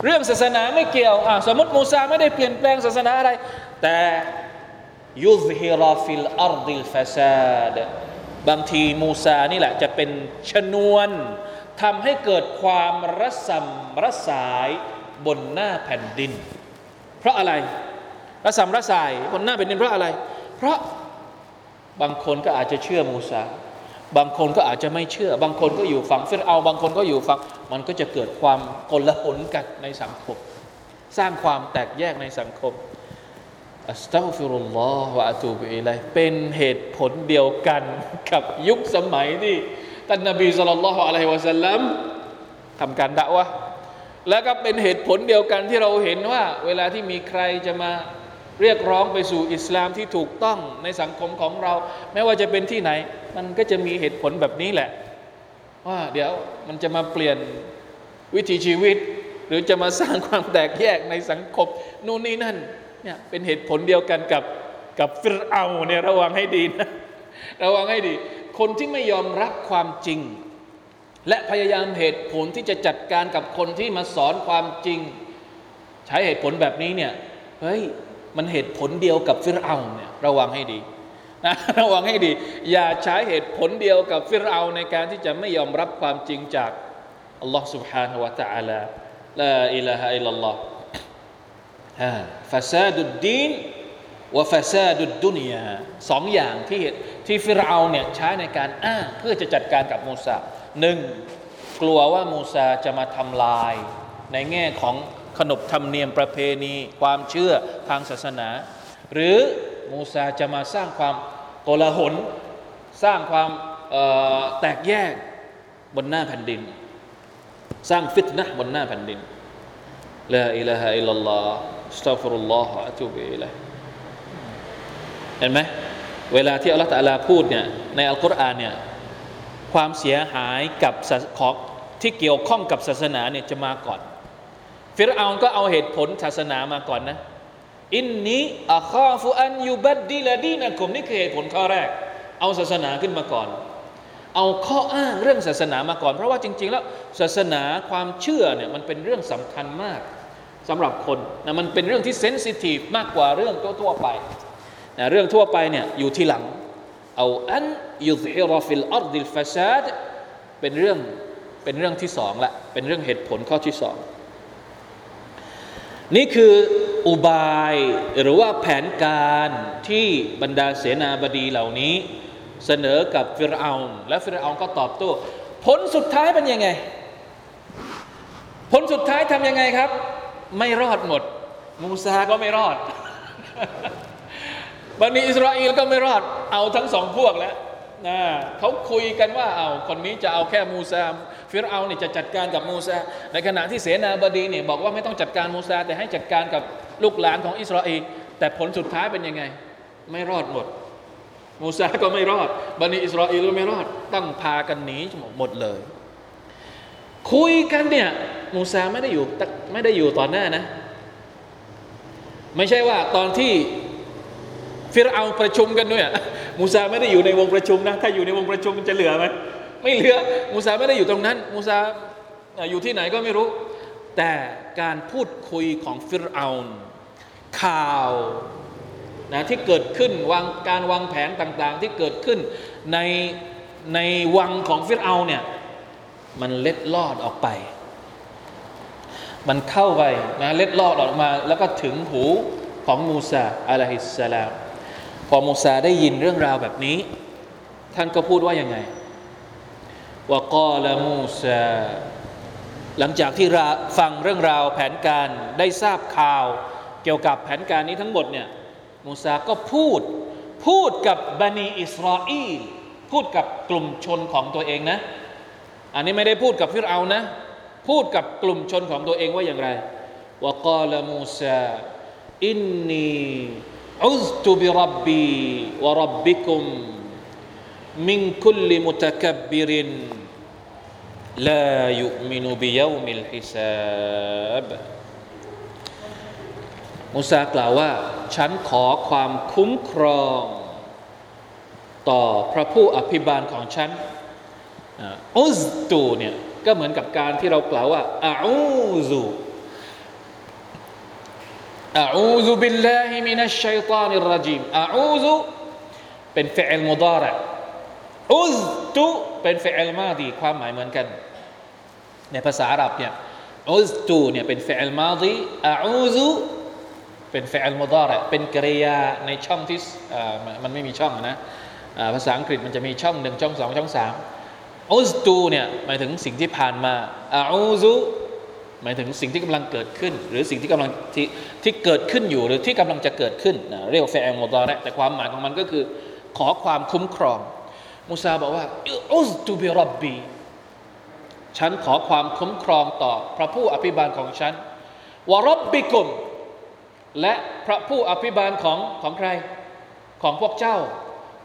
เรื่องศาสนาไม่เกี่ยวสมมติมูซาไม่ได้เปลี่ยนแปลงศาสนาอะไร แต่يظهر في الأرض الفساد บางทีมูซานี่แหละจะเป็นชนวนทำให้เกิดความระส่ำระสายบนหน้าแผ่นดิน เพราะอะไร ระส่ำระสายบนหน้าแผ่นดินเพราะอะไร เพราะบางคนก็อาจจะเชื่อมูซาบางคนก็อาจจะไม่เชื่อ บางคนก็อยู่ฝั่งฟิรเอา บางคนก็อยู่ฝั่งมันก็จะเกิดความกลหนกันในสังคม สร้างความแตกแยกในสังคมอัสตัฟิรุลลอฮฺวะอะตูบิอิลัยเป็นเหตุผลเดียวกันกับยุคสมัยที่ท่านนบีสุลต่านละฮ์อะลัยฮิวะสัลลัมทำการด่าวะแล้วก็เป็นเหตุผลเดียวกันที่เราเห็นว่า เวลาที่มีใครจะมา เรียกร้องไปสู่อิสลามที่ถูกต้องในสังคมของเรา ไม่ว่าจะเป็นที่ไหน มันก็จะมีเหตุผลแบบนี้แหละ ว่าเดี๋ยวมันจะมาเปลี่ยนวิถีชีวิต หรือจะมาสร้างความแตกแยกในสังคมนู่นนี่นั่นเนี่ยเป็นเหตุผลเดียวกันกับกับฟิรเอาเนี่ยระวังให้ดีนะระวังให้ดี คนที่ไม่ยอมรับความจริง และพยายามเหตุผลที่จะจัดการกับคนที่มาสอนความจริง ใช้เหตุผลแบบนี้เนี่ยเฮ้ย มันเหตุผลเดียวกับฟิรเอาเนี่ยระวังให้ดีนะระวังให้ดี อย่าใช้เหตุผลเดียวกับฟิรเอาในการที่จะไม่ยอมรับความจริงจากอัลลอฮ์ سبحانه และ تعالى ลาอิลาฮะอิลลัลลอฮ์ฟาซาดุดดีนวะฟาซาดุดดุนยาสองอย่างที่ที่ฟิรเอาเนี่ยใช้ในการอ้างเพื่อจะจัดการกับมูซาหนึ่งกลัวว่ามูซาจะมาทำลายในแง่ของ ขนบธรรมเนียมประเพณี ความเชื่อทางศาสนา หรือมูซาจะมาสร้างความโกลาหลสร้างความแตกแยกบนหน้าแผ่นดิน สร้างفتنةบนหน้าแผ่นดินلا إله إلا الله أستغفر الله أتوب إليه เห็นไหมเวลาที่อัลลอฮฺตะลาพูดเนี่ยในอัลกุรอานเนี่ยความเสียหายกับของที่เกี่ยวข้องกับศาสนาเนี่ยจะมาก่อน ฟิรเอาก็เอาเหตุผลศาสนามาก่อนนะ อินนี้อัคาฟุอันยูบัดดีละดีนะกุมนี่คือเหตุผลข้อแรก เอาศาสนาขึ้นมาก่อน เอาข้ออ้างเรื่องศาสนามาก่อน เพราะว่าจริง ๆ แล้วศาสนาความเชื่อเนี่ยมันเป็นเรื่องสำคัญมากสำหรับคนนะมันเป็นเรื่องที่เซนซิทีฟมากกว่าเรื่องทั่วๆไปนะเรื่องทั่วไปเนี่ยอยู่ที่หลัง เอาอันยุซิรฟิลอัรดิลฟาซาดเป็นเรื่องเป็นเรื่องที่สองละเป็นเรื่องเหตุผลข้อที่สอง นี่คืออุบายหรือว่าแผนการที่บรรดาเสนาบดีเหล่านี้ เสนอกับฟิรเอาและฟิรเอาก็ตอบโต้ผลสุดท้ายเป็นยังไง ผลสุดท้ายทำยังไงครับ ไม่รอดหมด มูซาก็ไม่รอดบันิอิสราเอลก็ไม่รอด เอาทั้งสองพวกแล้ว นะเขาคุยกันว่าเอาคนนี้จะเอาแค่มูซาฟิรเอาเนี่ยจะจัดการกับมูซาในขณะที่เสนาบดีเนี่ยบอกว่าไม่ต้องจัดการมูซาแต่ให้จัดการกับลูกหลานของอิสราเอลแต่ผลสุดท้ายเป็นยังไง ไม่รอดหมด มูซาก็ไม่รอดบันิอิสราเอลก็ไม่รอดต้องพากันหนีหมดเลย คุยกันเนี่ยมูซาไม่ได้อยู่ไม่ได้อยู่ต่อหน้านะ ไม่ใช่ว่าตอนที่ฟิรเอาประชุมกันด้วย มูซาไม่ได้อยู่ในวงประชุมนะ ถ้าอยู่ในวงประชุมมันจะเหลือไหมไม่เหลือ มูซาไม่ได้อยู่ตรงนั้น มูซาอยู่ที่ไหนก็ไม่รู้ แต่การพูดคุยของฟิรเอาข่าวนะที่เกิดขึ้นวางการวางแผนต่างๆ ที่เกิดขึ้นในในวังของฟิรเอาเนี่ยมันเล็ดลอดออกไป มันเข้าไปนะเล็ดลอดออกมา แล้วก็ถึงหูของมูซาอะลัยฮิสสลาม พอมูซาได้ยินเรื่องราวแบบนี้ ท่านก็พูดว่ายังไงว่ากอละมูซาหลังจากที่ฟังเรื่องราวแผนการได้ทราบข่าว เกี่ยวกับแผนการนี้ทั้งหมดเนี่ยมูซาก็พูดพูดกับบันีอิสราเอลพูดกับกลุ่มชนของตัวเองนะ อันนี้ไม่ได้พูดกับฟิรเอานะ พูดกับกลุ่มชนของตัวเองว่าอย่างไรว่ากอละมูซาอินนี อุสตุบิรับบีวรับบิคุมมินคุลมุตะกับบรินลายุมินุบิยามิลฮิซนบีมูซากล่าวว่า ฉันขอความคุ้มครอง ต่อพระผู้อภิบาลของฉันعذت เนี่ยก็เหมือนกับการที่เรากล่าวว่าأعوذ بالله من الشيطان الرجيم أعوذ เป็น فعل مضارع عذت เป็น فعل ماضي ความหมายเหมือนกัน ในภาษาอาหรับเนี่ยอุซตูเนี่ยเป็นฟิลมาดีอูซูเป็นฟิลมุดาระเป็นกริยาในช่องที่มันไม่มีช่องนะภาษาอังกฤษมันจะมีช่องหนึ่งช่องสองช่องสามอุซตูเนี่ยหมายถึงสิ่งที่ผ่านมาอูซู หมายถึงสิ่งที่กำลังเกิดขึ้น หรือสิ่งที่กำลังที่ที่เกิดขึ้นอยู่หรือที่กำลังจะเกิดขึ้นเรียกว่าแฟงมุดาระแต่ความหมายของมันก็คือ ขอความคุ้มครอง มูซาบอกว่าอุซตูบิรับบีฉันขอความคุ้มครองต่อพระผู้อภิบาลของฉันวรับบิกุมและพระผู้อภิบาลของของใครของพวกเจ้า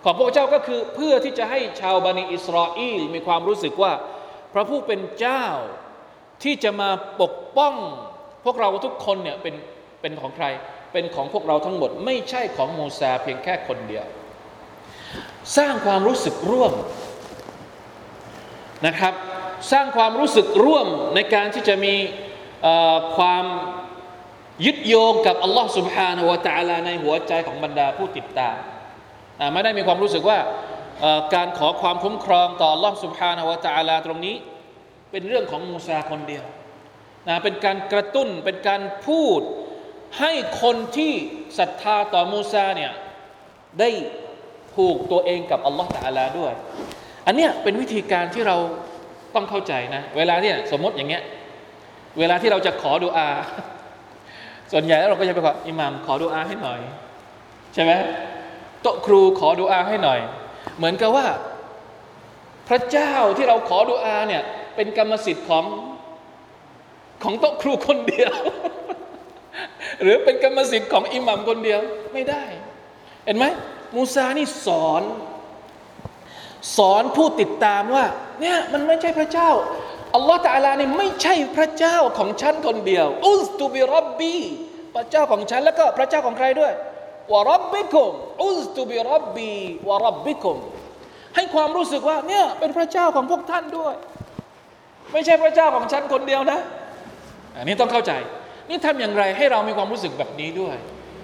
ของพวกเจ้าก็คือเพื่อที่จะให้ชาวบันิอิสราเอลมีความรู้สึกว่า พระผู้เป็นเจ้า ที่จะมาปกป้อง พวกเราทุกคนเนี่ยเป็นเป็นของใคร เป็นของพวกเราทั้งหมด ไม่ใช่ของมูซาเพียงแค่คนเดียว สร้างความรู้สึกร่วมนะครับ สร้างความรู้สึกร่วมในการที่จะมีความยึดโยงกับอัลลอฮ์ سبحانه และ تعالى ในหัวใจของบรรดาผู้ติดตามไม่ได้มีความรู้สึกว่าการขอความคุ้มครองต่ออัลลอฮ์ سبحانه และ تعالى ตรงนี้ เป็นเรื่องของมูซาคนเดียวนะเป็นการกระตุ้นเป็นการพูดให้คนที่ศรัทธาต่อมูซาเนี่ยได้ผูกตัวเองกับอัลลอฮฺตาลาด้วย อันเนี้ยเป็นวิธีการที่เราต้องเข้าใจนะ เวลาที่สมมติอย่างเงี้ย เวลาที่เราจะขอดูอา ส่วนใหญ่แล้วเราก็จะไปขออิหมามขอดูอาให้หน่อย ใช่ไหมโต๊ะครูขอดูอาให้หน่อย เหมือนกับว่า พระเจ้าที่เราขอดูอาเนี่ย เป็นกรรมสิทธิ์ของของโต๊ะครูคนเดียว หรือเป็นกรรมสิทธิ์ของอิหมัมคนเดียวไม่ได้ เห็นไหมมูซานี่สอน สอนผู้ติดตามว่า เนี่ยมันไม่ใช่พระเจ้าอัลลอฮฺตาลานี่ไม่ใช่พระเจ้าของฉันคนเดียว อุสตูบิรับบีพระเจ้าของฉันแล้วก็พระเจ้าของใครด้วยวารับบิคุมอุสตูบิรับบีวารับบิคุมให้ความรู้สึกว่าเนี่ยเป็นพระเจ้าของพวกท่านด้วย ไม่ใช่พระเจ้าของฉันคนเดียวนะ อันนี้ต้องเข้าใจ นี่ทำอย่างไรให้เรามีความรู้สึกแบบนี้ด้วย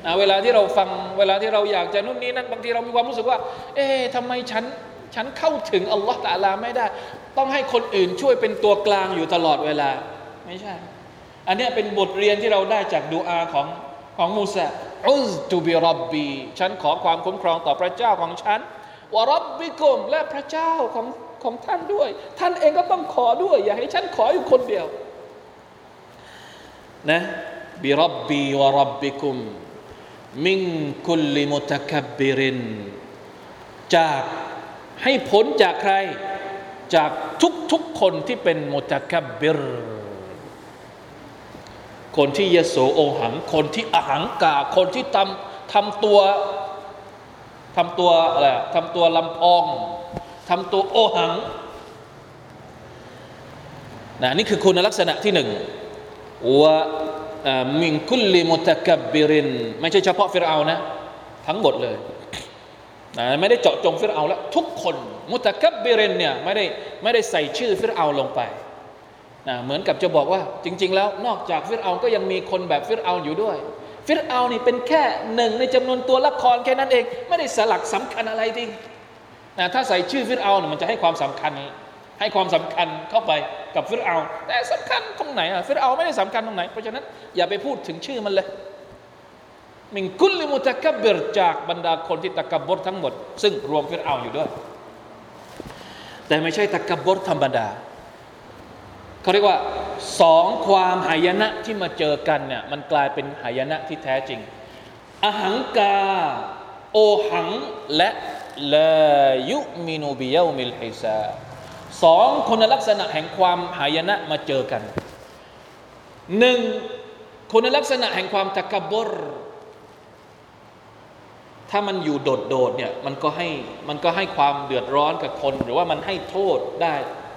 นะเวลาที่เราฟังเวลาที่เราอยากจะนู่นนี่นั่นบางทีเรามีความรู้สึกว่า เอ๊ะทำไมฉันฉันเข้าถึงอัลลอฮฺตะลาไม่ได้ ต้องให้คนอื่นช่วยเป็นตัวกลางอยู่ตลอดเวลา ไม่ใช่ อันนี้เป็นบทเรียนที่เราได้จากดูอาของของมูซาอุซตูบิรับบีฉันขอความคุ้มครองต่อพระเจ้าของฉันวรับบิกุมและพระเจ้าของ ของท่านด้วย ท่านเองก็ต้องขอด้วย อย่าให้ฉันขออยู่คนเดียวนะบิรับบีวะรับบิคุมมิงคุลิมุตะคับบิรินจากให้พ้นจากใคร จากทุกๆคนที่เป็นมุตะคับบิรคนที่ยโสโอหัง คนที่อหังกา คนที่ทำทำตัวทำตัวอะไรทำตัวลำพอง ทำตัวโอหังนะนี่คือคุณลักษณะที่หนึ่งว่ามิงคุลลิมุตะกับบิริน ไม่ใช่เฉพาะฟิรเอานะ ทั้งหมดเลยนะไม่ได้เจาะจงฟิรเอาแล้ว ทุกคนมุตะกับบิรินเนี่ยไม่ได้ไม่ได้ใส่ชื่อฟิรเอาลงไปนะเหมือนกับจะบอกว่า จริง ๆ แล้วนอกจากฟิรเอาก็ยังมีคนแบบฟิรเอาอยู่ด้วย ฟิรเอานี่เป็นแค่หนึ่งในจำนวนตัวละครแค่นั้นเอง ไม่ได้สลักสำคัญอะไรที นะถ้าใส่ชื่อฟิรเอาเนี่ยมันจะให้ความสำคัญ ให้ความสำคัญเข้าไปกับฟิรเอา แต่สำคัญตรงไหนอะฟิรเอาไม่ได้สำคัญตรงไหน เพราะฉะนั้นอย่าไปพูดถึงชื่อมันเลยมิงกุลลิมุตะกับเบิรจากบรรดาคนที่ตะกับบดทั้งหมด ซึ่งรวมฟิรเอาอยู่ด้วย แต่ไม่ใช่ตะกับบดธรรมดาเขาเรียกว่าสองความหายนะที่มาเจอกันเนี่ยมันกลายเป็นหายนะที่แท้จริง อหังกา โอหังและ ลายุมินูบิยามิลฮิซาสองคุณลักษณะแห่งความหายนะมาเจอกันหนึ่งคุณลักษณะแห่งความตะกบรถ้ามันอยู่โดดๆเนี่ยมันก็ให้มันก็ให้ความเดือดร้อนกับคน หรือว่ามันให้โทษได้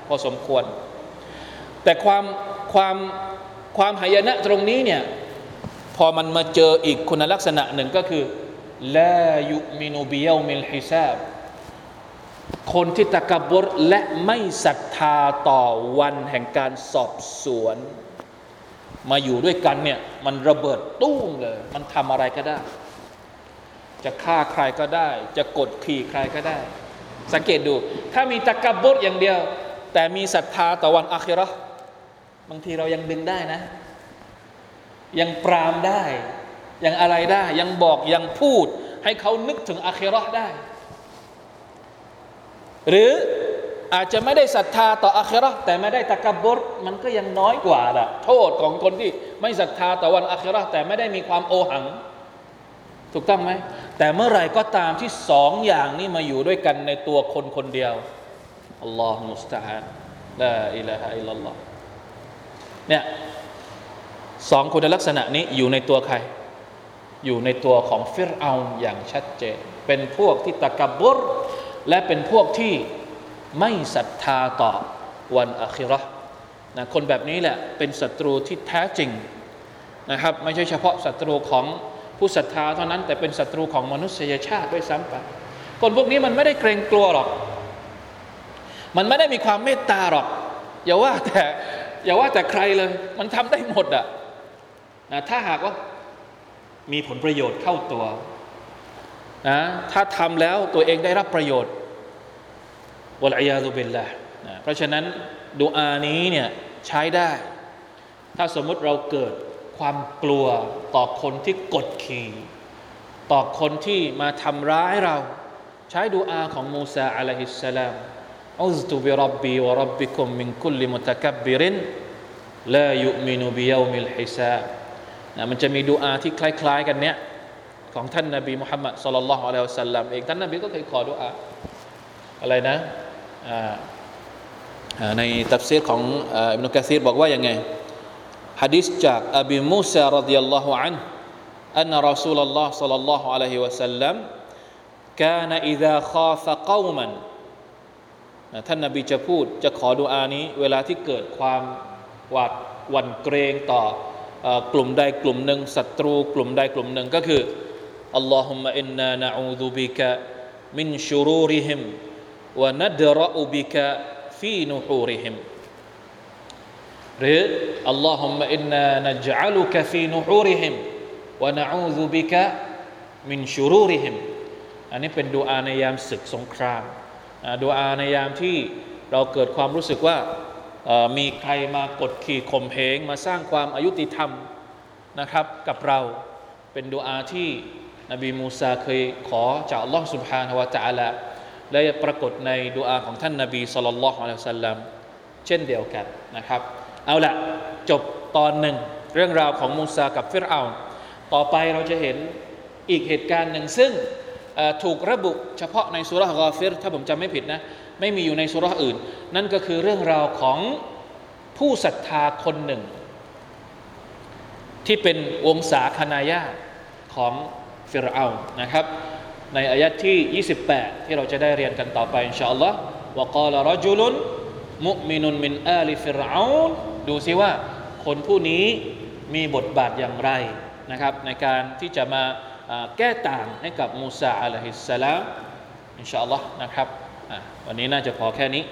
พอสมควร แต่ความความความหายนะตรงนี้เนี่ยพอมันมาเจออีกคุณลักษณะหนึ่งก็คือ ลายุมินูบิยามิลฮิซาบคนที่ตะกบรและไม่ศรัทธาต่อวันแห่งการสอบสวน มาอยู่ด้วยกันเนี่ยมันระเบิดตุ้มเลย มันทำอะไรก็ได้ จะฆ่าใครก็ได้ จะกดขี่ใครก็ได้ สังเกตดู ถ้ามีตะกบรอย่างเดียว แต่มีศรัทธาต่อวันอาคิรอบางทีเรายังดึงได้นะ ยังปรามได้ ยังอะไรได้ ยังบอกยังพูด ให้เขานึกถึงอาคิรอได้ หรืออาจจะไม่ได้ศรัทธาต่ออาครอแต่ไม่ได้ตะกบรมันก็ยังน้อยกว่าละโทษของคนที่ไม่ศรัทธาต่อวันอาครอแต่ไม่ได้มีความโอหัง ถูกต้องไหมแต่เมื่อไหร่ก็ตามที่สองอย่างนี้มาอยู่ด้วยกันในตัวคนคนเดียวอัลลอฮฺมุสตาฮานลาอิลาฮะอิลลัลลอฮเนี่ยสองคุณลักษณะนี้อยู่ในตัวใคร อยู่ในตัวของฟิรเอาอย่างชัดเจน เป็นพวกที่ตะกบรและเป็นพวกที่ไม่ศรัทธาต่อวันอัคิรอนะคนแบบนี้แหละเป็นศัตรูที่แท้จริงนะครับไม่ใช่เฉพาะศัตรูของผู้ศรัทธาเท่านั้นแต่เป็นศัตรูของมนุษยชาติด้วยซ้ำไปคนพวกนี้มันไม่ได้เกรงกลัวหรอก มันไม่ได้มีความเมตตาหรอก อย่าว่าแต่อย่าว่าแต่ใครเลย มันทำได้หมดอะนะถ้าหากว่า มีผลประโยชน์เข้าตัวนะถ้าทำแล้วตัวเองได้รับประโยชน์วลัยยาตุบิลละนะเพราะฉะนั้นดูอานี้เนี่ยใช้ได้ ถ้าสมมุติเราเกิดความกลัวต่อคนที่กดขี่ต่อคนที่มาทำร้ายเรา ใช้ดูอาของมูซาอะลัยฮิสสลามอุซตุบิรับบีวะรับบิคุมมินคุลิมุตะกับบิรินลายุมินุบิยามิลฮิซาบ นะมันจะมีดูอาที่คล้ายๆกันเนี้ยของท่านนบีมุฮัมมัดสุลลัลลอฮุอะลัยฮิวะสัลลัมเองท่านนบีก็เคยขอดูอาอะไรนะในตัฟซีรของอิบนุกะซีรบอกว่ายังไง حديث جاء أبي موسى رضي الله عنه أن رسول الله صلى الله عليه وسلم كان إذا خاف قوما ท่านนบีจะพูดจะขอดุอานี้ เวลาที่เกิดความหวาดหวั่นเกรงต่อ กลุ่มใดกลุ่มหนึ่งศัตรู กลุ่มใดกลุ่มหนึ่งก็คืออัลลอฮุมะอินนานะอูซุบิกะมินชูรูริฮิมวะนัดรอุบิกะฟีนูฮูริฮิมหรืออัลลอฮุมะอินนานัจอัลุกะฟีนูฮูริฮิมวะนะอูซุบิกะมินชูรูริฮิมอันนี้เป็นดูอาในยามศึกสงครามดูอาในยามที่เราเกิดความรู้สึกว่า มีใครมากดขี่ข่มเหงมาสร้างความอายุติธรรมนะครับ กับเราเป็นดูอาที่นบีมูซาเคยขอจากอัลลอฮ์สุบฮานาวะจาละและปรากฏในดูอาของท่านนบีสุลต่านละฮ์อัลสัลลัมเช่นเดียวกันนะครับ เอาละจบตอนหนึ่ง เรื่องราวของมูซากับฟิรเอาต่อไปเราจะเห็นอีกเหตุการณ์หนึ่งซึ่งถูกระบุเฉพาะในสุรากอฟิรถ้าผมจำไม่ผิดนะ ไม่มีอยู่ในสุรษอื่น นั่นก็คือเรื่องราวของผู้ศรัทธาคนหนึ่ง ที่เป็นวงศาคณาญาของฟิรเอานะครับ ในอายะที่ 28 ที่เราจะได้เรียนกันต่อไปอินชาอัลลอฮ์วกาลรจุลุนมุมินุนมินอาลิฟิรเอาดูซิว่าคนผู้นี้มีบทบาทอย่างไรนะครับ ในการที่จะมาแก้ต่างให้กับมูซาอะลัยฮิสสลามอินชาอัลลอฮ์นะครับ วันนี้น่าจะพอแค่นี้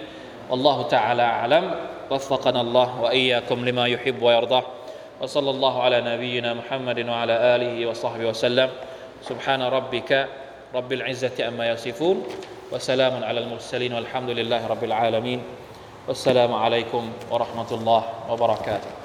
والله تعالى أعلم وفقنا الله وإياكم لما يحب ويرضى وصلى الله على نبينا محمد وعلى آله وصحبه وسلم سبحان ربك رب العزة أما يصفون وسلام على المرسلين والحمد لله رب العالمين والسلام عليكم ورحمة الله وبركاته